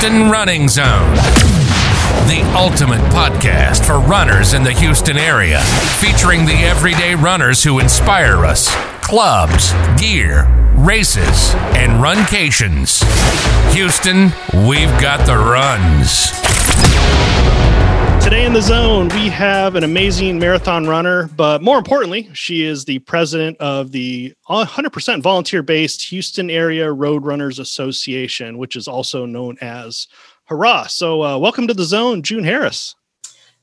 Houston Running Zone, the ultimate podcast for runners in the Houston area, featuring the everyday runners who inspire us, clubs, gear, races, and runcations. Houston, we've got the runs. Today in the zone, we have an amazing marathon runner, but more importantly, she is the president of the 100% volunteer based Houston Area Road Runners Association, which is also known as HARRA. So, uh, welcome to the zone, June Harris.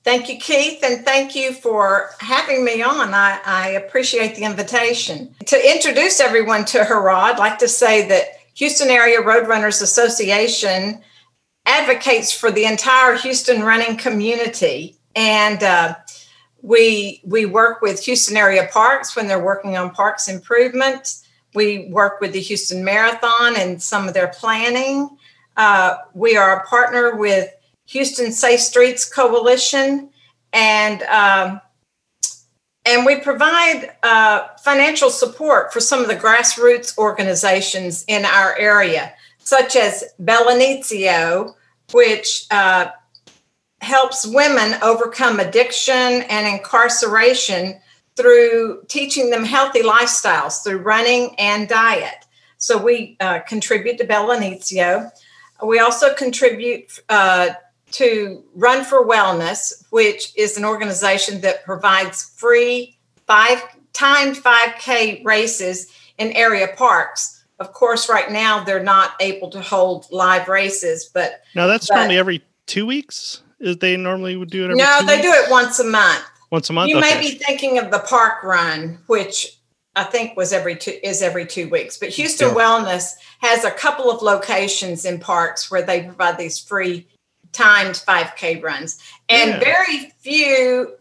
Thank you, Keith, and thank you for having me on. I, I appreciate the invitation. To introduce everyone to HARRA, I'd like to say that Houston Area Road Runners Association advocates for the entire Houston running community. And uh, we, we work with Houston area parks when they're working on parks improvements. We work with the Houston Marathon and some of their planning. Uh, we are a partner with Houston Safe Streets Coalition, and um, and we provide uh, financial support for some of the grassroots organizations in our area, such as Bell'Inizio, which uh, helps women overcome addiction and incarceration through teaching them healthy lifestyles through running and diet. So we uh, contribute to Bell'Inizio. We also contribute uh, to Run for Wellness, which is an organization that provides free five timed 5K races in area parks of course, right now they're not able to hold live races, but now that's but, normally every two weeks. Is they normally would do it? no, they weeks? do it once a month. Once a month. You okay. may be thinking of the park run, which I think was every two is every two weeks. But Houston yeah. Wellness has a couple of locations in parks where they provide these free timed 5K runs, and yeah. very few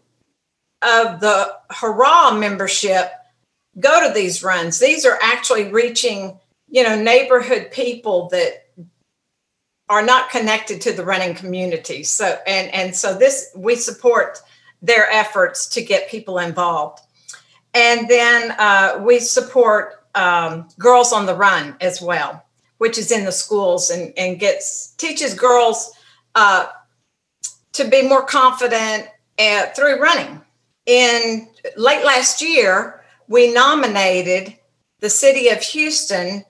of the HARRA membership go to these runs. These are actually reaching you know neighborhood people that are not connected to the running community. So and and so this we support their efforts to get people involved. And then uh, we support um, girls on the run as well which is in the schools and, and gets teaches girls uh, to be more confident at, through running. In late last year we nominated the city of houston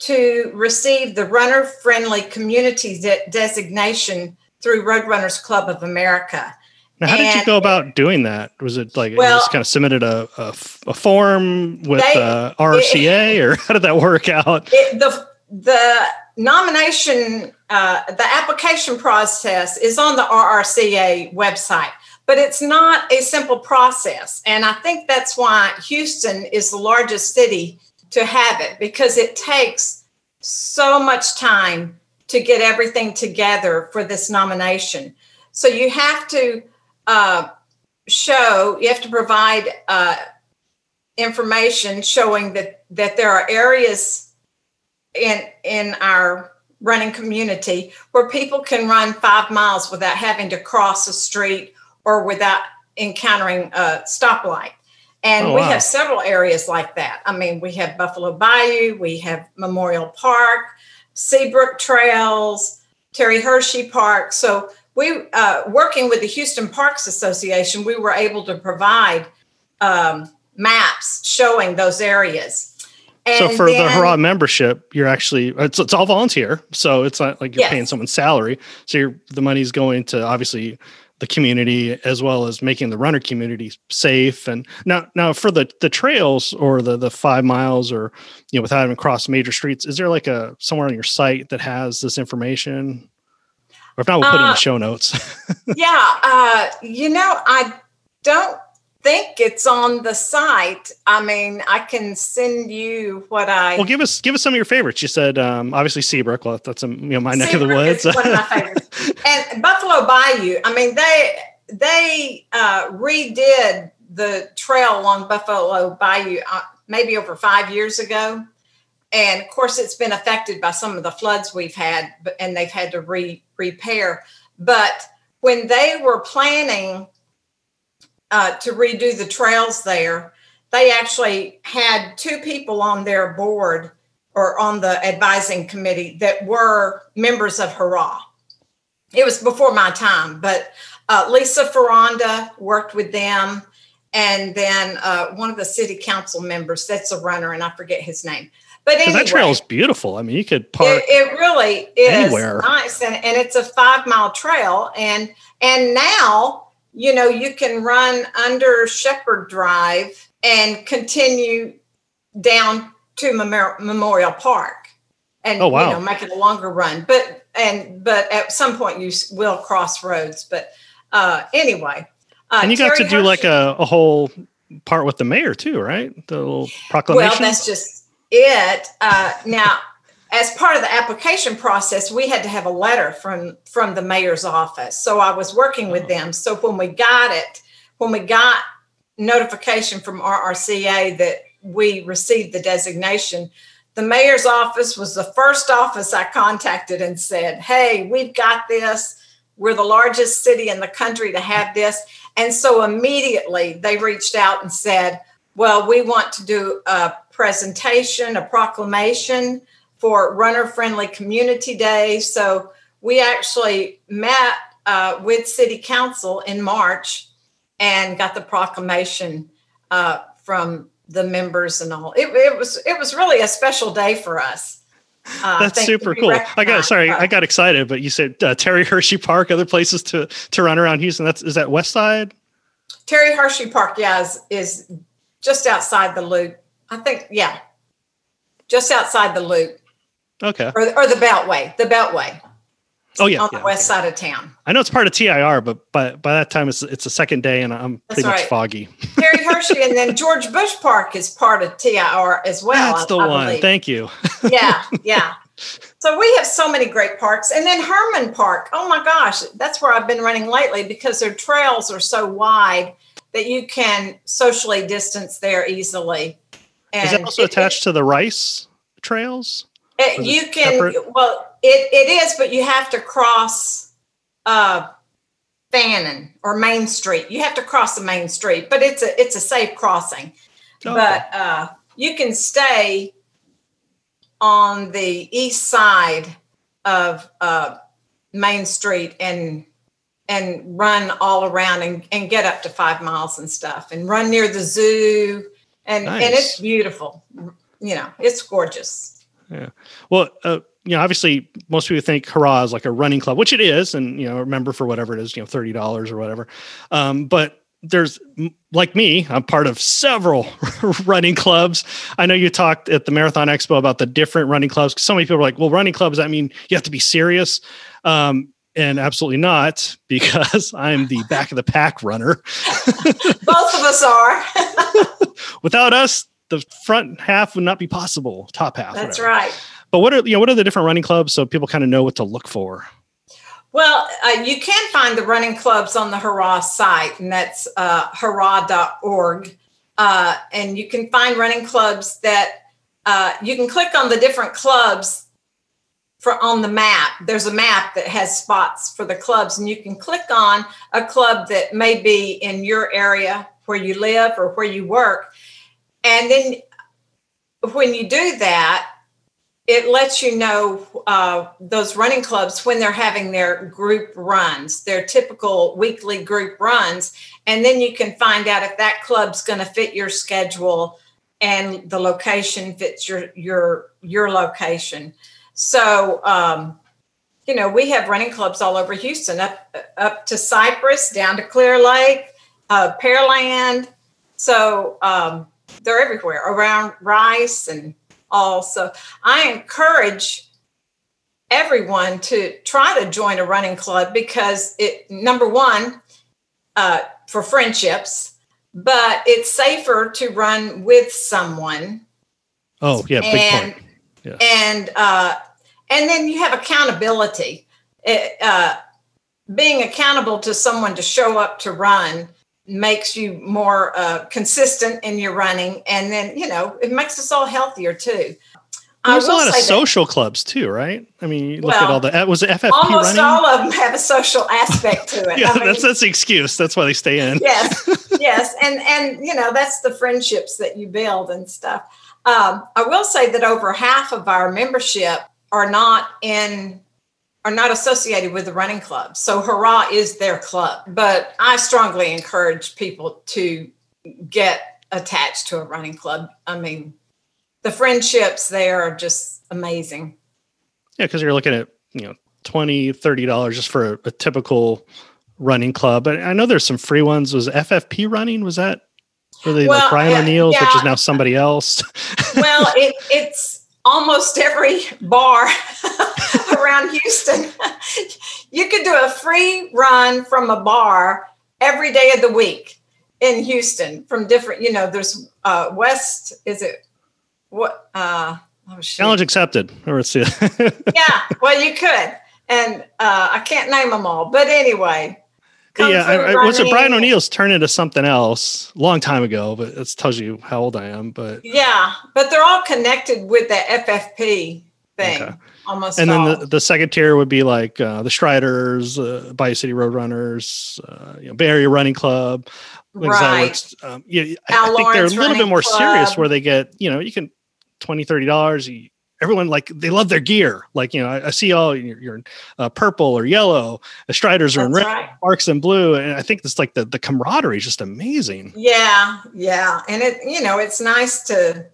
to receive the runner friendly community de- designation through Roadrunners Club of America. Now, how and, did you go about doing that? Was it like well, you just kind of submitted a, a, a form with they, uh, RCA, or how did that work out? It, the the nomination, uh, the application process is on the RRCA website, but it's not a simple process, and I think that's why Houston is the largest city to have it because it takes so much time to get everything together for this nomination. So you have to uh, show, you have to provide uh, information showing that that there are areas in in our running community where people can run five miles without having to cross a street or without encountering a stoplight. And oh, we have several areas like that. I mean, we have Buffalo Bayou, we have Memorial Park, Seabrook Trails, Terry Hershey Park. So we, uh, working with the Houston Parks Association, we were able to provide um, maps showing those areas. And so for then, the HARRA membership, you're actually it's, it's all volunteer, so it's not like you're yes. paying someone's salary. So the money's going to obviously the community as well as making the runner community safe and now now for the the trails or the the five miles or you know without having crossed major streets is there like a somewhere on your site that has this information? Or if not we'll put uh, it in the uh, show notes. yeah uh you know i don't think it's on the site. I mean, I can send you what I. Well, give us give us some of your favorites. You said um, obviously Seabrook. Well, that's a, you know my Seabrook neck of the woods. one of my favorites. and Buffalo Bayou. I mean, they they uh, redid the trail along Buffalo Bayou uh, maybe over five years ago. And of course, it's been affected by some of the floods we've had, and they've had to re- repair. But when they were planning uh, to redo the trails there, they actually had two people on their board or on the advising committee that were members of HARRA. It was before my time, but uh, Lisa Ferranda worked with them. And then uh, one of the city council members, that's a runner, and I forget his name. But anyway, that trail is beautiful. I mean, you could park. It, it really is anywhere. nice, and, and it's a five mile trail. And and now you know you can run under Shepherd Drive and continue down to Memorial Park, and oh, wow. you know make it a longer run. But and but at some point you will cross roads. But uh, anyway, uh, and you got Terry to do Hershey, like a, a whole part with the mayor too, right? The little proclamation. Well, that's just it. Uh, now, as part of the application process, we had to have a letter from from the mayor's office. So I was working with them. So when we got it, when we got notification from RRCA that we received the designation, the mayor's office was the first office I contacted and said, "Hey, we've got this. We're the largest city in the country to have this." And so immediately they reached out and said, "Well, we want to do a presentation, a proclamation for Runner Friendly Community Day. So we actually met uh, with City Council in March and got the proclamation uh, from the members and all. It, it, was it was really a special day for us. Uh, That's super cool. I got sorry, I got excited, but you said uh, Terry Hershey Park, other places to to run around Houston. That's is that West Side? Terry Hershey Park, yeah, is, is just outside the loop. I think, yeah, just outside the loop. Okay. Or, or the Beltway, the Beltway. Oh yeah, on the west okay. side of town. I know it's part of TIR, but by by that time it's it's a second day, and I'm That's pretty right. much foggy. Terry Hershey, and then George Bush Park is part of TIR as well. That's the I, one. Thank you. yeah, yeah. So we have so many great parks, and then Hermann Park. Oh my gosh, that's where I've been running lately because their trails are so wide that you can socially distance there easily. And is it also it, attached it, to the rice trails? It, you can separate? well, it, it is, but you have to cross uh, Fannin or Main Street. You have to cross the main street, but it's a it's a safe crossing. Okay. But uh, you can stay on the east side of uh, Main Street and and run all around and, and get up to five miles and stuff and run near the zoo and nice. and it's beautiful you know it's gorgeous yeah well uh, you know obviously most people think HARRA is like a running club which it is and you know remember for whatever it is you know $30 or whatever um, but there's like me i'm part of several running clubs i know you talked at the marathon expo about the different running clubs so many people are like well running clubs I mean you have to be serious um, and absolutely not because I'm the back of the pack runner. Both of us are. Without us, the front half would not be possible. Top half. That's whatever. right. But what are you know what are the different running clubs so people kind of know what to look for? Well, uh, you can find the running clubs on the HARRA site, and that's uh, harra.org. Uh, and you can find running clubs that uh, you can click on the different clubs for on the map there's a map that has spots for the clubs and you can click on a club that may be in your area where you live or where you work and then when you do that it lets you know uh, those running clubs when they're having their group runs their typical weekly group runs and then you can find out if that club's going to fit your schedule and the location fits your your your location so, um, you know, we have running clubs all over Houston, up up to Cypress, down to Clear Lake, uh, Pearland. So um, they're everywhere around Rice and all. So I encourage everyone to try to join a running club because it number one uh, for friendships, but it's safer to run with someone. Oh yeah, big and, point yeah. and uh, and then you have accountability. It, uh, being accountable to someone to show up to run makes you more uh, consistent in your running, and then you know it makes us all healthier too. There's a lot of social that, clubs too, right? I mean, you look well, at all the was it FFP almost running? all of them have a social aspect to it. yeah, I mean, that's that's the excuse. That's why they stay in. yes, yes, and and you know that's the friendships that you build and stuff. Um, I will say that over half of our membership are not in are not associated with the running club. So HARRA is their club. But I strongly encourage people to get attached to a running club. I mean, the friendships there are just amazing. Yeah, because you're looking at, you know, 20 $30 just for a, a typical running club. But I know there's some free ones. Was FFP running? Was that really well, like Brian O'Neill's, yeah. which is now somebody else? well, it, it's almost every bar around Houston. you could do a free run from a bar every day of the week in Houston from different, you know, there's uh West, is it what uh oh, challenge accepted. Or it's yeah, well you could. And uh I can't name them all, but anyway, yeah, I, I, was it Brian O'Neill's turned into something else a long time ago, but it tells you how old I am. But yeah, but they're all connected with the FFP thing. Okay. Almost, and all. then the, the second tier would be like uh, the Striders, uh, Bayou City Roadrunners, uh, you know, Bay Area Running Club. Right. Um, yeah, I, I think they're a little bit more Club. serious, where they get you know you can 20 30 dollars everyone like they love their gear. Like you know, I, I see all you're, you're in uh, purple or yellow. The Striders are in red, right. Sparks in blue, and I think it's like the the camaraderie is just amazing. Yeah, yeah, and it you know it's nice to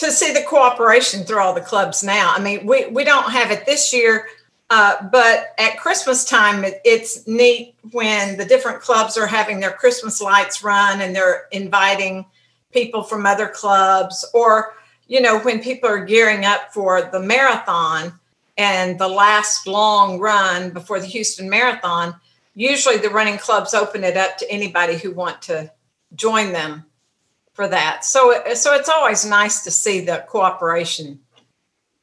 to see the cooperation through all the clubs now. I mean, we we don't have it this year. Uh, but at Christmas time, it, it's neat when the different clubs are having their Christmas lights run and they're inviting people from other clubs or you know, when people are gearing up for the marathon and the last long run before the Houston Marathon, usually the running clubs open it up to anybody who want to join them for that. So, so it's always nice to see the cooperation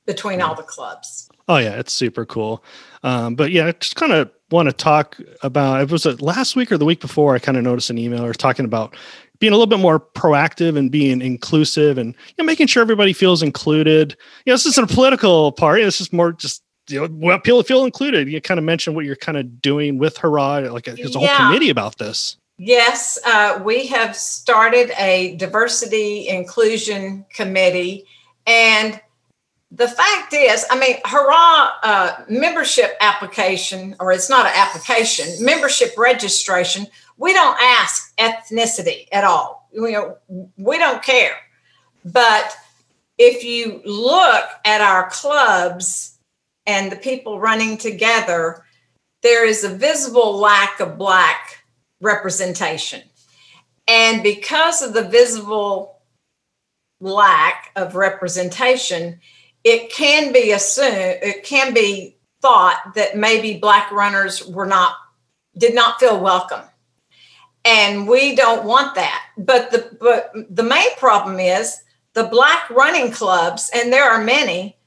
between all the clubs. Oh yeah, it's super cool. Um, but yeah, I just kind of want to talk about. It was it last week or the week before. I kind of noticed an email or talking about being a little bit more proactive and being inclusive and you know, making sure everybody feels included. You know, this isn't a political party. This is more just you know, well, people feel included. You kind of mentioned what you're kind of doing with HARRA. Like there's a whole committee about this. Yes, uh, we have started a diversity inclusion committee, and the fact is, I mean, HARRA uh, membership application, or it's not an application, membership registration we don't ask ethnicity at all. You know, we don't care. But if you look at our clubs and the people running together, there is a visible lack of Black representation. And because of the visible lack of representation, it can be assumed, it can be thought that maybe Black runners were not, did not feel welcome. And we don't want that. But the but the main problem is the black running clubs and there are many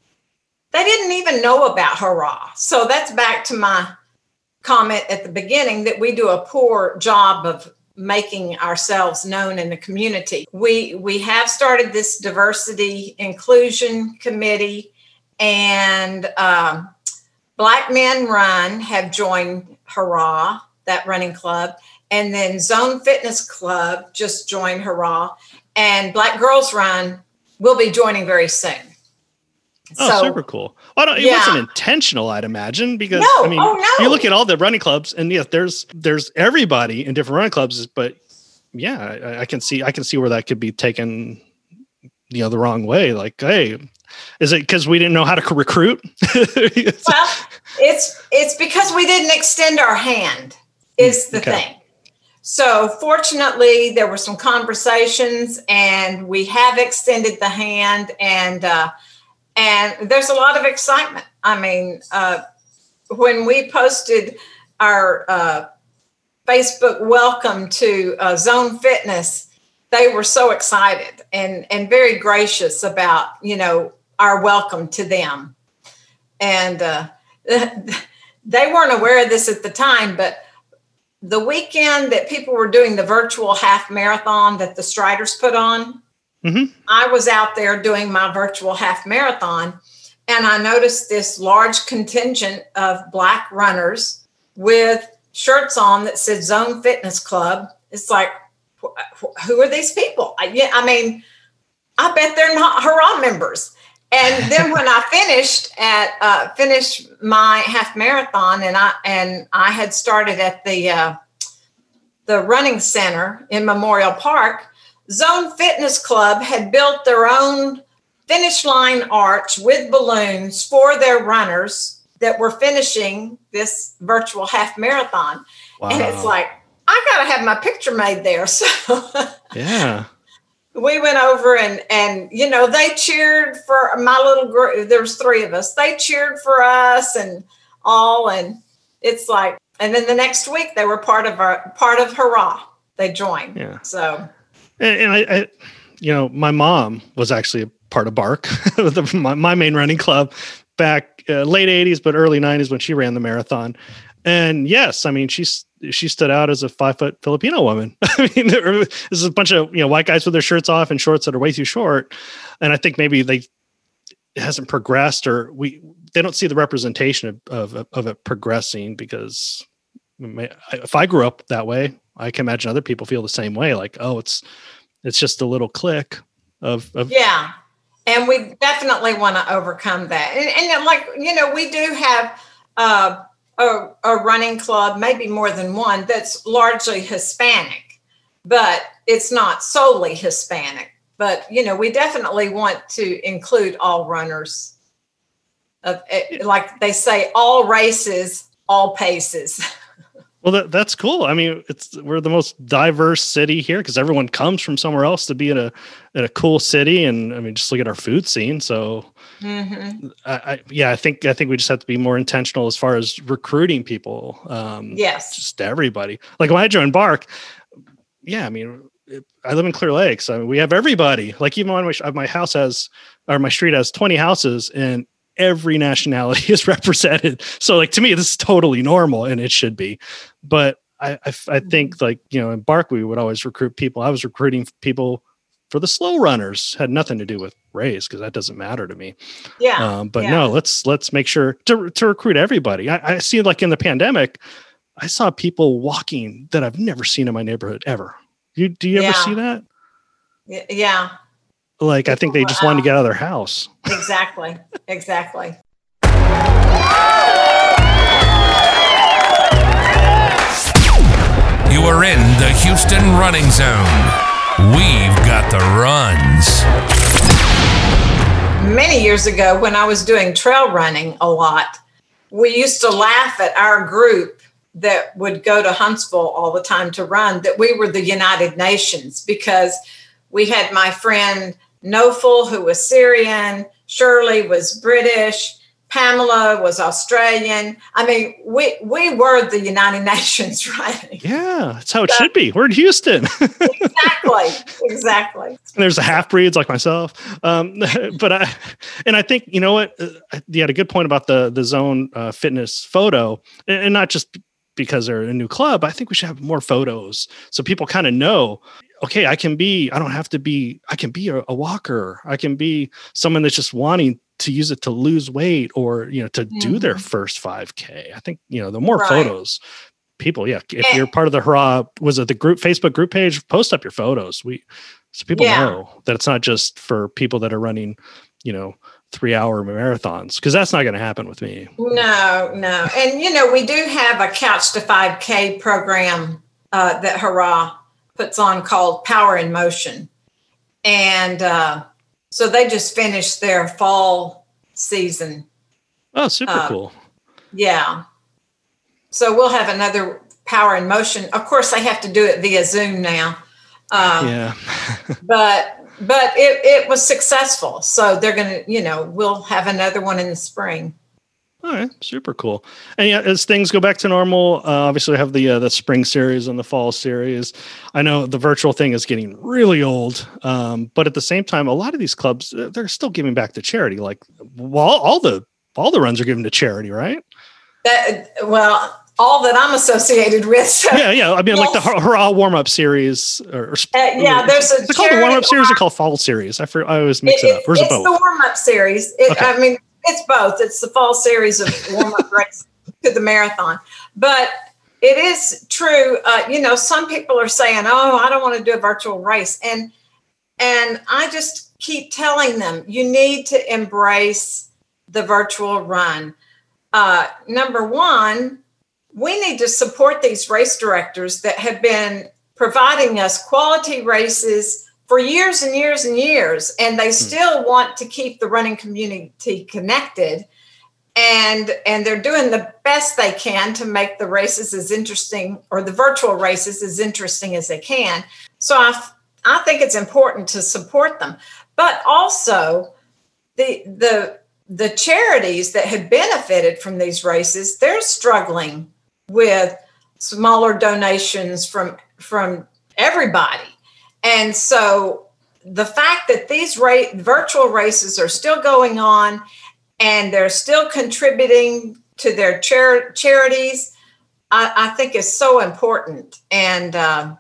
they didn't even know about HARRA. So that's back to my comment at the beginning that we do a poor job of making ourselves known in the community we we have started this diversity inclusion committee and um, black men run have joined HARRA that running club and then Zone Fitness Club just joined HARRA, and Black Girls Run will be joining very soon. Oh, so, super cool. Well, it yeah. wasn't intentional, I'd imagine, because no. I mean, oh, no. you look at all the running clubs, and yes, there's there's everybody in different running clubs, but yeah, I, I can see I can see where that could be taken, you know, the wrong way. Like, hey, is it because we didn't know how to recruit? well, it's it's because we didn't extend our hand. Is the okay. thing. So, fortunately, there were some conversations, and we have extended the hand, and uh, and there's a lot of excitement. I mean, uh, when we posted our uh, Facebook welcome to uh, Zone Fitness, they were so excited and and very gracious about you know our welcome to them, and uh, they weren't aware of this at the time, but the weekend that people were doing the virtual half marathon that the Striders put on, mm-hmm. I was out there doing my virtual half marathon, and I noticed this large contingent of Black runners with shirts on that said Zone Fitness Club. It's like, who are these people? I, yeah, I mean, I bet they're not HARRA members. And then when I finished at uh, finished my half marathon, and I and I had started at the uh, the running center in Memorial Park, Zone Fitness Club had built their own finish line arch with balloons for their runners that were finishing this virtual half marathon. Wow. And it's like, I got to have my picture made there. So, yeah. We went over and and you know they cheered for my little group. There was three of us. They cheered for us and all, and it's like. And then the next week they were part of our part of HARRA. They joined. Yeah. So. And, I, I, you know, my mom was actually a part of BARC, my, my main running club back uh, late 80s but early 90s when she ran the marathon. And yes i mean she's she stood out as a five foot filipino woman. I mean there's is a bunch of you know white guys with their shirts off and shorts that are way too short. And i think maybe they hasn't progressed or we they don't see the representation of of, of it progressing because if i grew up that way i can imagine other people feel the same way like oh it's it's just a little click of, of yeah and we definitely want to overcome that. And, and, like you know, we do have uh, a, a running club, maybe more than one, that's largely Hispanic, but it's not solely Hispanic. But you know, we definitely want to include all runners. Of, eh, like they say, all races, all paces. Well, that, that's cool. I mean, it's we're the most diverse city here because everyone comes from somewhere else to be in a in a cool city, and I mean, just look at our food scene. So, mm-hmm. I, I, yeah, I think I think we just have to be more intentional as far as recruiting people. Um, yes, just everybody. Like when I joined BARC, yeah, I mean, I live in Clear Lakes. I mean, we have everybody. Like even when my, my house has or my street has twenty houses, and every nationality is represented. So like to me, this is totally normal and it should be. But I, I, I think like, you know, in BARC, we would always recruit people. I was recruiting people for the slow runners had nothing to do with race because that doesn't matter to me. Yeah. Um, but yeah. no, let's let's make sure to to recruit everybody. I, I see like in the pandemic, I saw people walking that I've never seen in my neighborhood ever. You do you ever see that? Yeah. Like I think they just wanted to get out of their house. Exactly. exactly. You are in the Houston running zone. We've got the runs. Many years ago, when I was doing trail running a lot, we used to laugh at our group that would go to Huntsville all the time to run that we were the United Nations because we had my friend Nofel, who was Syrian, Shirley was British, Pamela was Australian. I mean, we we were the United Nations, right? Yeah, that's how it should be. We're in Houston. exactly, exactly. And there's the half breeds like myself, um, but I and I think you know what uh, you had a good point about the the zone uh, fitness photo, and, and not just because they're a new club. I think we should have more photos so people kind of know okay, I can be, I don't have to be, I can be a, a, walker. I can be someone that's just wanting to use it to lose weight or, you know, to mm-hmm. do their mm-hmm. first 5K. I think, you know, the more right. photos, people, yeah, if yeah. you're part of the HARRA, was it the group, Facebook group page, post up your photos. We, so people yeah. know that it's not just for people that are running, you know, three hour marathons because that's not going to happen with me. No, no. And, you know, we do have a couch to 5K program uh, that HARRA puts on called Power in Motion. And uh, so they just finished their fall season. Oh, super uh, cool. Yeah. So we'll have another Power in Motion. Of course, they have to do it via Zoom now. Um, yeah. but but it, it was successful. So they're going to, you know, we'll have another one in the spring. All right, super cool. And yeah, as things go back to normal, uh, obviously we have the uh, the spring series and the fall series. I know the virtual thing is getting really old, um, but at the same time, a lot of these clubs uh, they're still giving back to charity. Like, well, all the all the runs are given to charity, right? That well, all that I'm associated with. So. Yeah, yeah. I mean, yes. like the HARRA warm up series, or, or uh, yeah. There's a. Is it called the warm up series or called fall series? I, for, I always mix it, it up. Where's it's it the warm up series. It, okay. I mean, it's both. It's the fall series of warm up race to the marathon. But it is true. Uh, you know, some people are saying, "Oh, I don't want to do a virtual race," and And I just keep telling them you need to embrace the virtual run. Uh, number one, we need to support these race directors that have been providing us quality races for years and years and years, and they hmm. still want to keep the running community connected. And, and they're doing the best they can to make the races as interesting or the virtual races as interesting as they can. So I, I think it's important to support them. But also the the the charities that have benefited from these races, they're struggling with smaller donations from from everybody. And so the fact that these ra- virtual races are still going on and they're still contributing to their char- charities, I, I, think is so important. And um,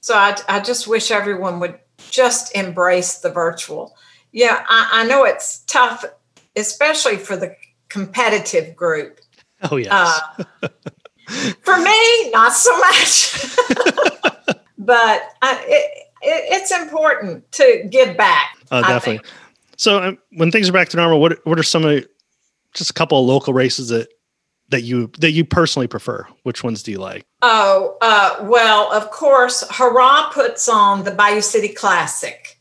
so I, I, just wish everyone would just embrace the virtual. Yeah, I, I know it's tough, especially for the competitive group. Oh, yes. Uh, for me, not so much. but I, it, it, it's important to give back. Oh, definitely. So um, when things are back to normal, what what are some of just a couple of local races that that you that you personally prefer? Which ones do you like? Oh uh, well, of course, HARRA puts on the Bayou City Classic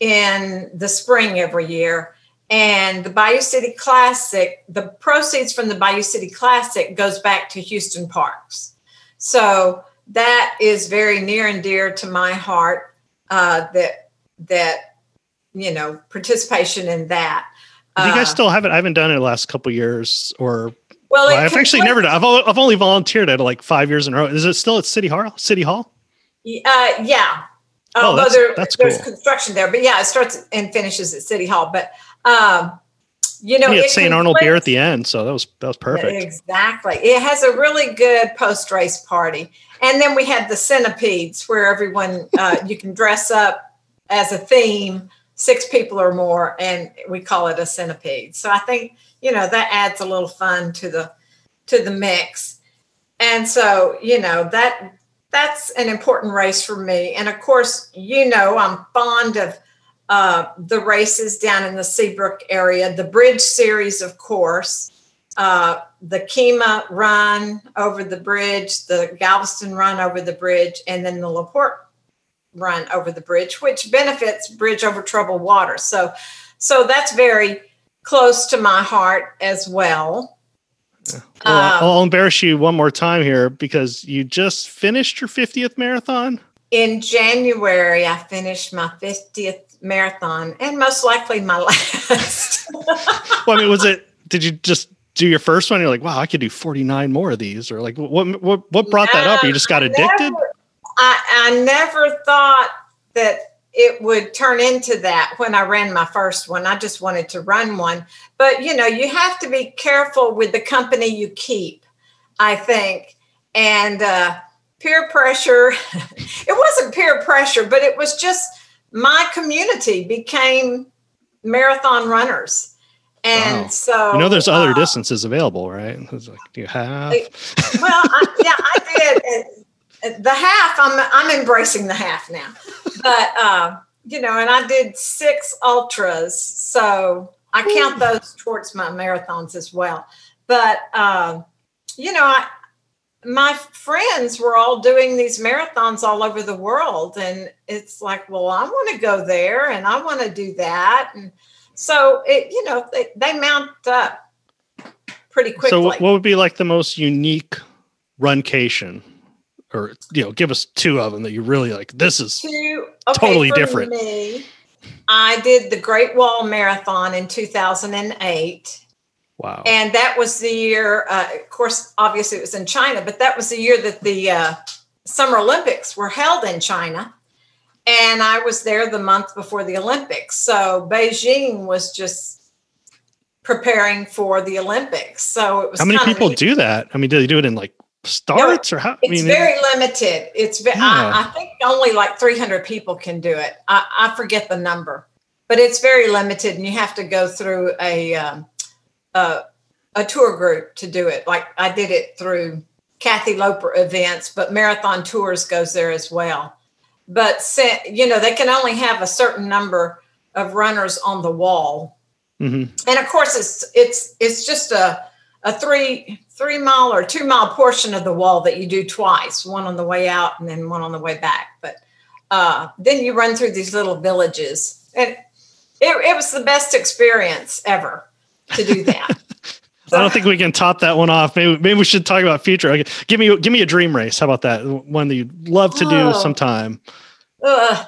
in the spring every year. And the Bayou City Classic, the proceeds from the Bayou City Classic goes back to Houston Parks. So that is very near and dear to my heart. Uh, that that you know participation in that. You guys uh, still haven't. I haven't done it the last couple years, or well, well I've actually never done. I've only, I've only volunteered at like five years in a row. Is it still at City Hall? City Hall? Uh, yeah. Oh, that's, there, that's there's cool. construction there, but yeah, it starts and finishes at City Hall. But um, you know, it's St. Arnold beer at the end, so that was that was perfect. Exactly. It has a really good post race party, and then we had the centipedes where everyone uh, you can dress up as a theme, six people or more, and we call it a centipede. So I think you know that adds a little fun to the to the mix, and so you know that that's an important race for me. And of course, you know, I'm fond of uh, the races down in the Seabrook area, the Bridge Series, of course, uh, the Kemah Run over the bridge, the Galveston Run over the bridge, and then the LaPorte Run over the bridge, which benefits Bridge Over Troubled Water. So, so that's very close to my heart as well. Well, um, I'll embarrass you one more time here because you just finished your 50th marathon. In January, I finished my 50th marathon and most likely my last. well, I mean, was it, did you just do your first one? You're like, wow, I could do 49 more of these. Or like, what, what, what brought no, that up? You just got I addicted? Never, I, I never thought that it would turn into that when I ran my first one. I just wanted to run one. But, you know, you have to be careful with the company you keep, I think. And, uh, peer pressure it wasn't peer pressure but it was just my community became marathon runners. And wow. so you know, there's other uh, distances available, right? It's like, do you have? well, I, yeah, I did. The half, I'm I'm embracing the half now, but uh, you know, and I did six ultras, so I count those towards my marathons as well. But uh, you know, I my friends were all doing these marathons all over the world and it's like well i want to go there and i want to do that and so it you know they, they mount up pretty quickly. so what would be like the most unique runcation? Or you know give us two of them that you really like. This is two, okay, totally different. me, i did the great wall marathon in 2008 Wow. And that was the year, uh, of course, obviously it was in China, but that was the year that the uh, Summer Olympics were held in China. And I was there the month before the Olympics. So Beijing was just preparing for the Olympics. So it was How many people neat. do that? I mean, do they do it in like starts no, or how? It's I mean, very limited. It's, yeah. I, I, think only like 300 people can do it. I, I, forget the number, but it's very limited and you have to go through a, um, a, a tour group to do it. Like I did it through Kathy Loper events, but Marathon Tours goes there as well. But you know they can only have a certain number of runners on the wall. Mm-hmm. And of course, it's it's it's just a a three three mile or two mile portion of the wall that you do twice, one on the way out and then one on the way back. But uh, then you run through these little villages, and it, it was the best experience ever to do that. I don't think we can top that one off. Maybe maybe we should talk about future. Like, give me give me a dream race. How about that? One that you'd love to do oh. sometime. Uh,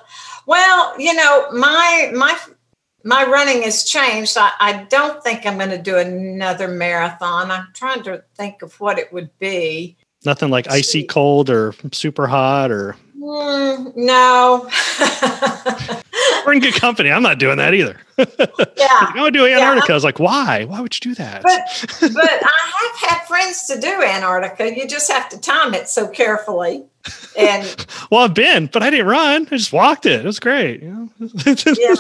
well, you know, my my my running has changed. I, I don't think I'm going to do another marathon. I'm trying to think of what it would be. Nothing like icy cold or super hot or. Mm, no. We're in good company. I'm not doing that either. Yeah. I'm going to do Antarctica. Yeah. I was like, why? Why would you do that? But, but I have had friends to do Antarctica. You just have to time it so carefully. And well, I've been, but I didn't run. I just walked it. It was great. You know? yeah.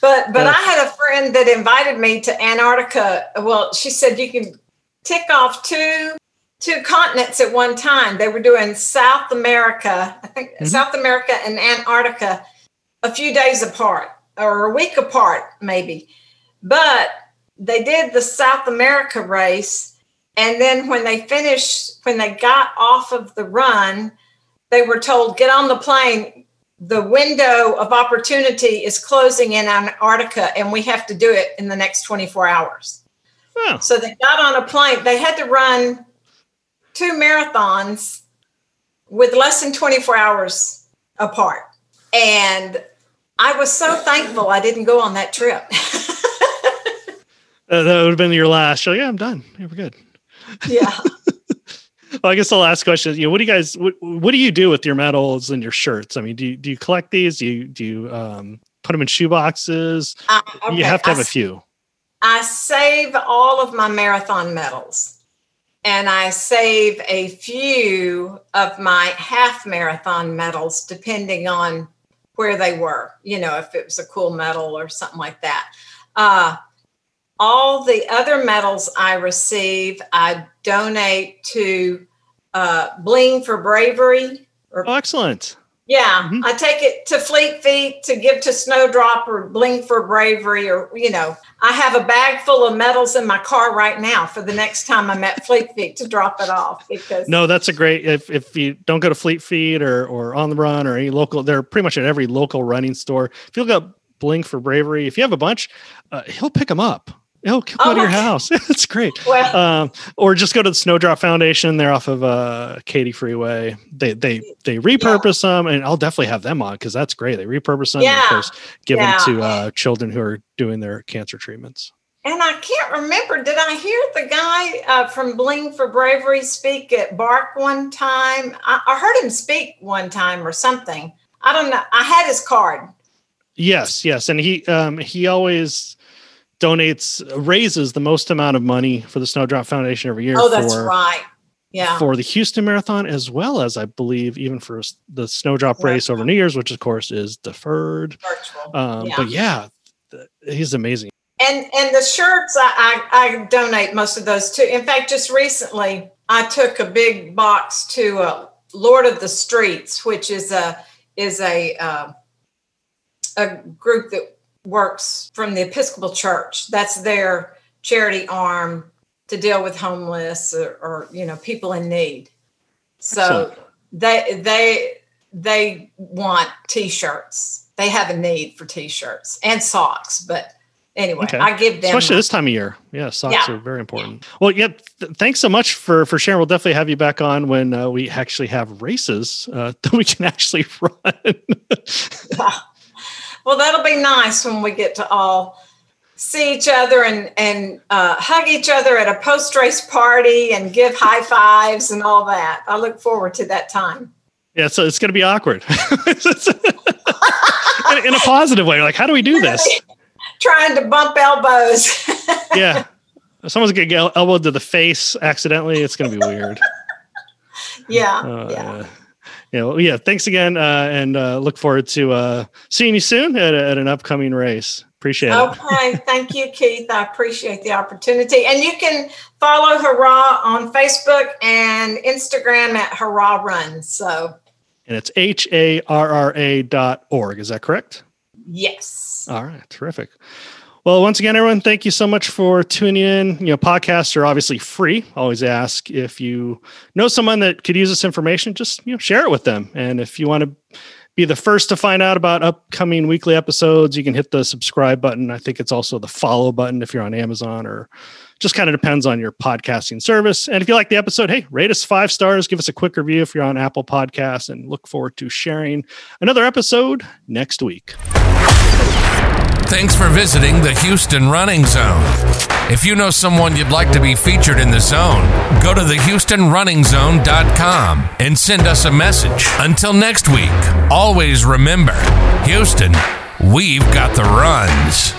But but yeah. I had a friend that invited me to Antarctica. Well, she said you can tick off two two continents at one time. They were doing South America, I think mm-hmm. South America and Antarctica a few days apart or a week apart, maybe. But they did the South America race. And then when they finished, when they got off of the run, they were told, get on the plane. The window of opportunity is closing in Antarctica, and we have to do it in the next 24 hours. Oh. So they got on a plane. They had to run two marathons with less than 24 hours apart. And I was so thankful I didn't go on that trip. uh, that would have been your last. You're like, yeah, I'm done. Yeah, we're good. Yeah. well, I guess the last question is, you know, what do you guys, what, what do you do with your medals and your shirts? I mean, do you, do you collect these? Do you, do you um, put them in shoe boxes? Uh, okay. You have to have I, a few. I save all of my marathon medals and I save a few of my half marathon medals, depending on where they were, you know, if it was a cool medal or something like that. Uh, all the other medals I receive, I donate to uh, Bling for Bravery. Or, oh, excellent. Yeah, mm-hmm. I take it to Fleet Feet to give to Snowdrop or Bling for Bravery, or you know, I have a bag full of medals in my car right now for the next time I'm at Fleet Feet to drop it off. Because no, that's a great. If if you don't go to Fleet Feet or or on the run or any local, they're pretty much at every local running store. If you look up Bling for Bravery, if you have a bunch, uh, he'll pick them up. Oh, come oh, to your house. That's great. Well, um, or just go to the Snowdrop Foundation. They're off of uh, Katy Freeway. They they they repurpose yeah. them, and I'll definitely have them on because that's great. They repurpose them, yeah. and of course, give yeah. them to uh, children who are doing their cancer treatments. And I can't remember. Did I hear the guy uh, from Bling for Bravery speak at BARC one time? I, I heard him speak one time or something. I don't know. I had his card. Yes, yes, and he um, he always donates raises the most amount of money for the Snowdrop Foundation every year. Oh, that's for, right. Yeah. For the Houston Marathon, as well as I believe even for the Snowdrop yeah. race over New Year's, which of course is deferred. Virtual. Um, yeah. But yeah, he's amazing. And and the shirts, I, I, I donate most of those too. In fact, just recently I took a big box to uh, Lord of the Streets, which is a is a uh, a group that works from the Episcopal Church. That's their charity arm to deal with homeless or, or you know people in need. So Excellent. they they they want t-shirts. They have a need for t-shirts and socks, but anyway, okay. I give them especially my, this time of year. Yeah, socks yeah. are very important. Well, yeah, th- thanks so much for for sharing. We'll definitely have you back on when uh, we actually have races uh, that we can actually run. yeah. Well, that'll be nice when we get to all see each other and and uh, hug each other at a post race party and give high fives and all that. I look forward to that time. Yeah, so it's going to be awkward in, a positive way. Like, how do we do this? Trying to bump elbows. yeah, if someone's going to get elbowed to the face accidentally, it's going to be weird. Yeah, uh, yeah you know, yeah, thanks again, uh, and uh, look forward to uh, seeing you soon at, at an upcoming race. Appreciate okay. it. Okay, thank you, Keith. I appreciate the opportunity, and you can follow HARRA on Facebook and Instagram at HARRA Run. So And it's H A R R A dot org. Is that correct? Yes. All right. Terrific. Well, once again, everyone, thank you so much for tuning in. You know, podcasts are obviously free. Always ask if you know someone that could use this information, just you know, share it with them. And if you want to be the first to find out about upcoming weekly episodes, you can hit the subscribe button. I think it's also the follow button if you're on Amazon or just kind of depends on your podcasting service. And if you like the episode, hey, rate us five stars, give us a quick review if you're on Apple Podcasts, and look forward to sharing another episode next week. Thanks for visiting the Houston Running Zone. If you know someone you'd like to be featured in the zone, go to thehoustonrunningzone.com and send us a message. Until next week, always remember Houston, we've got the runs.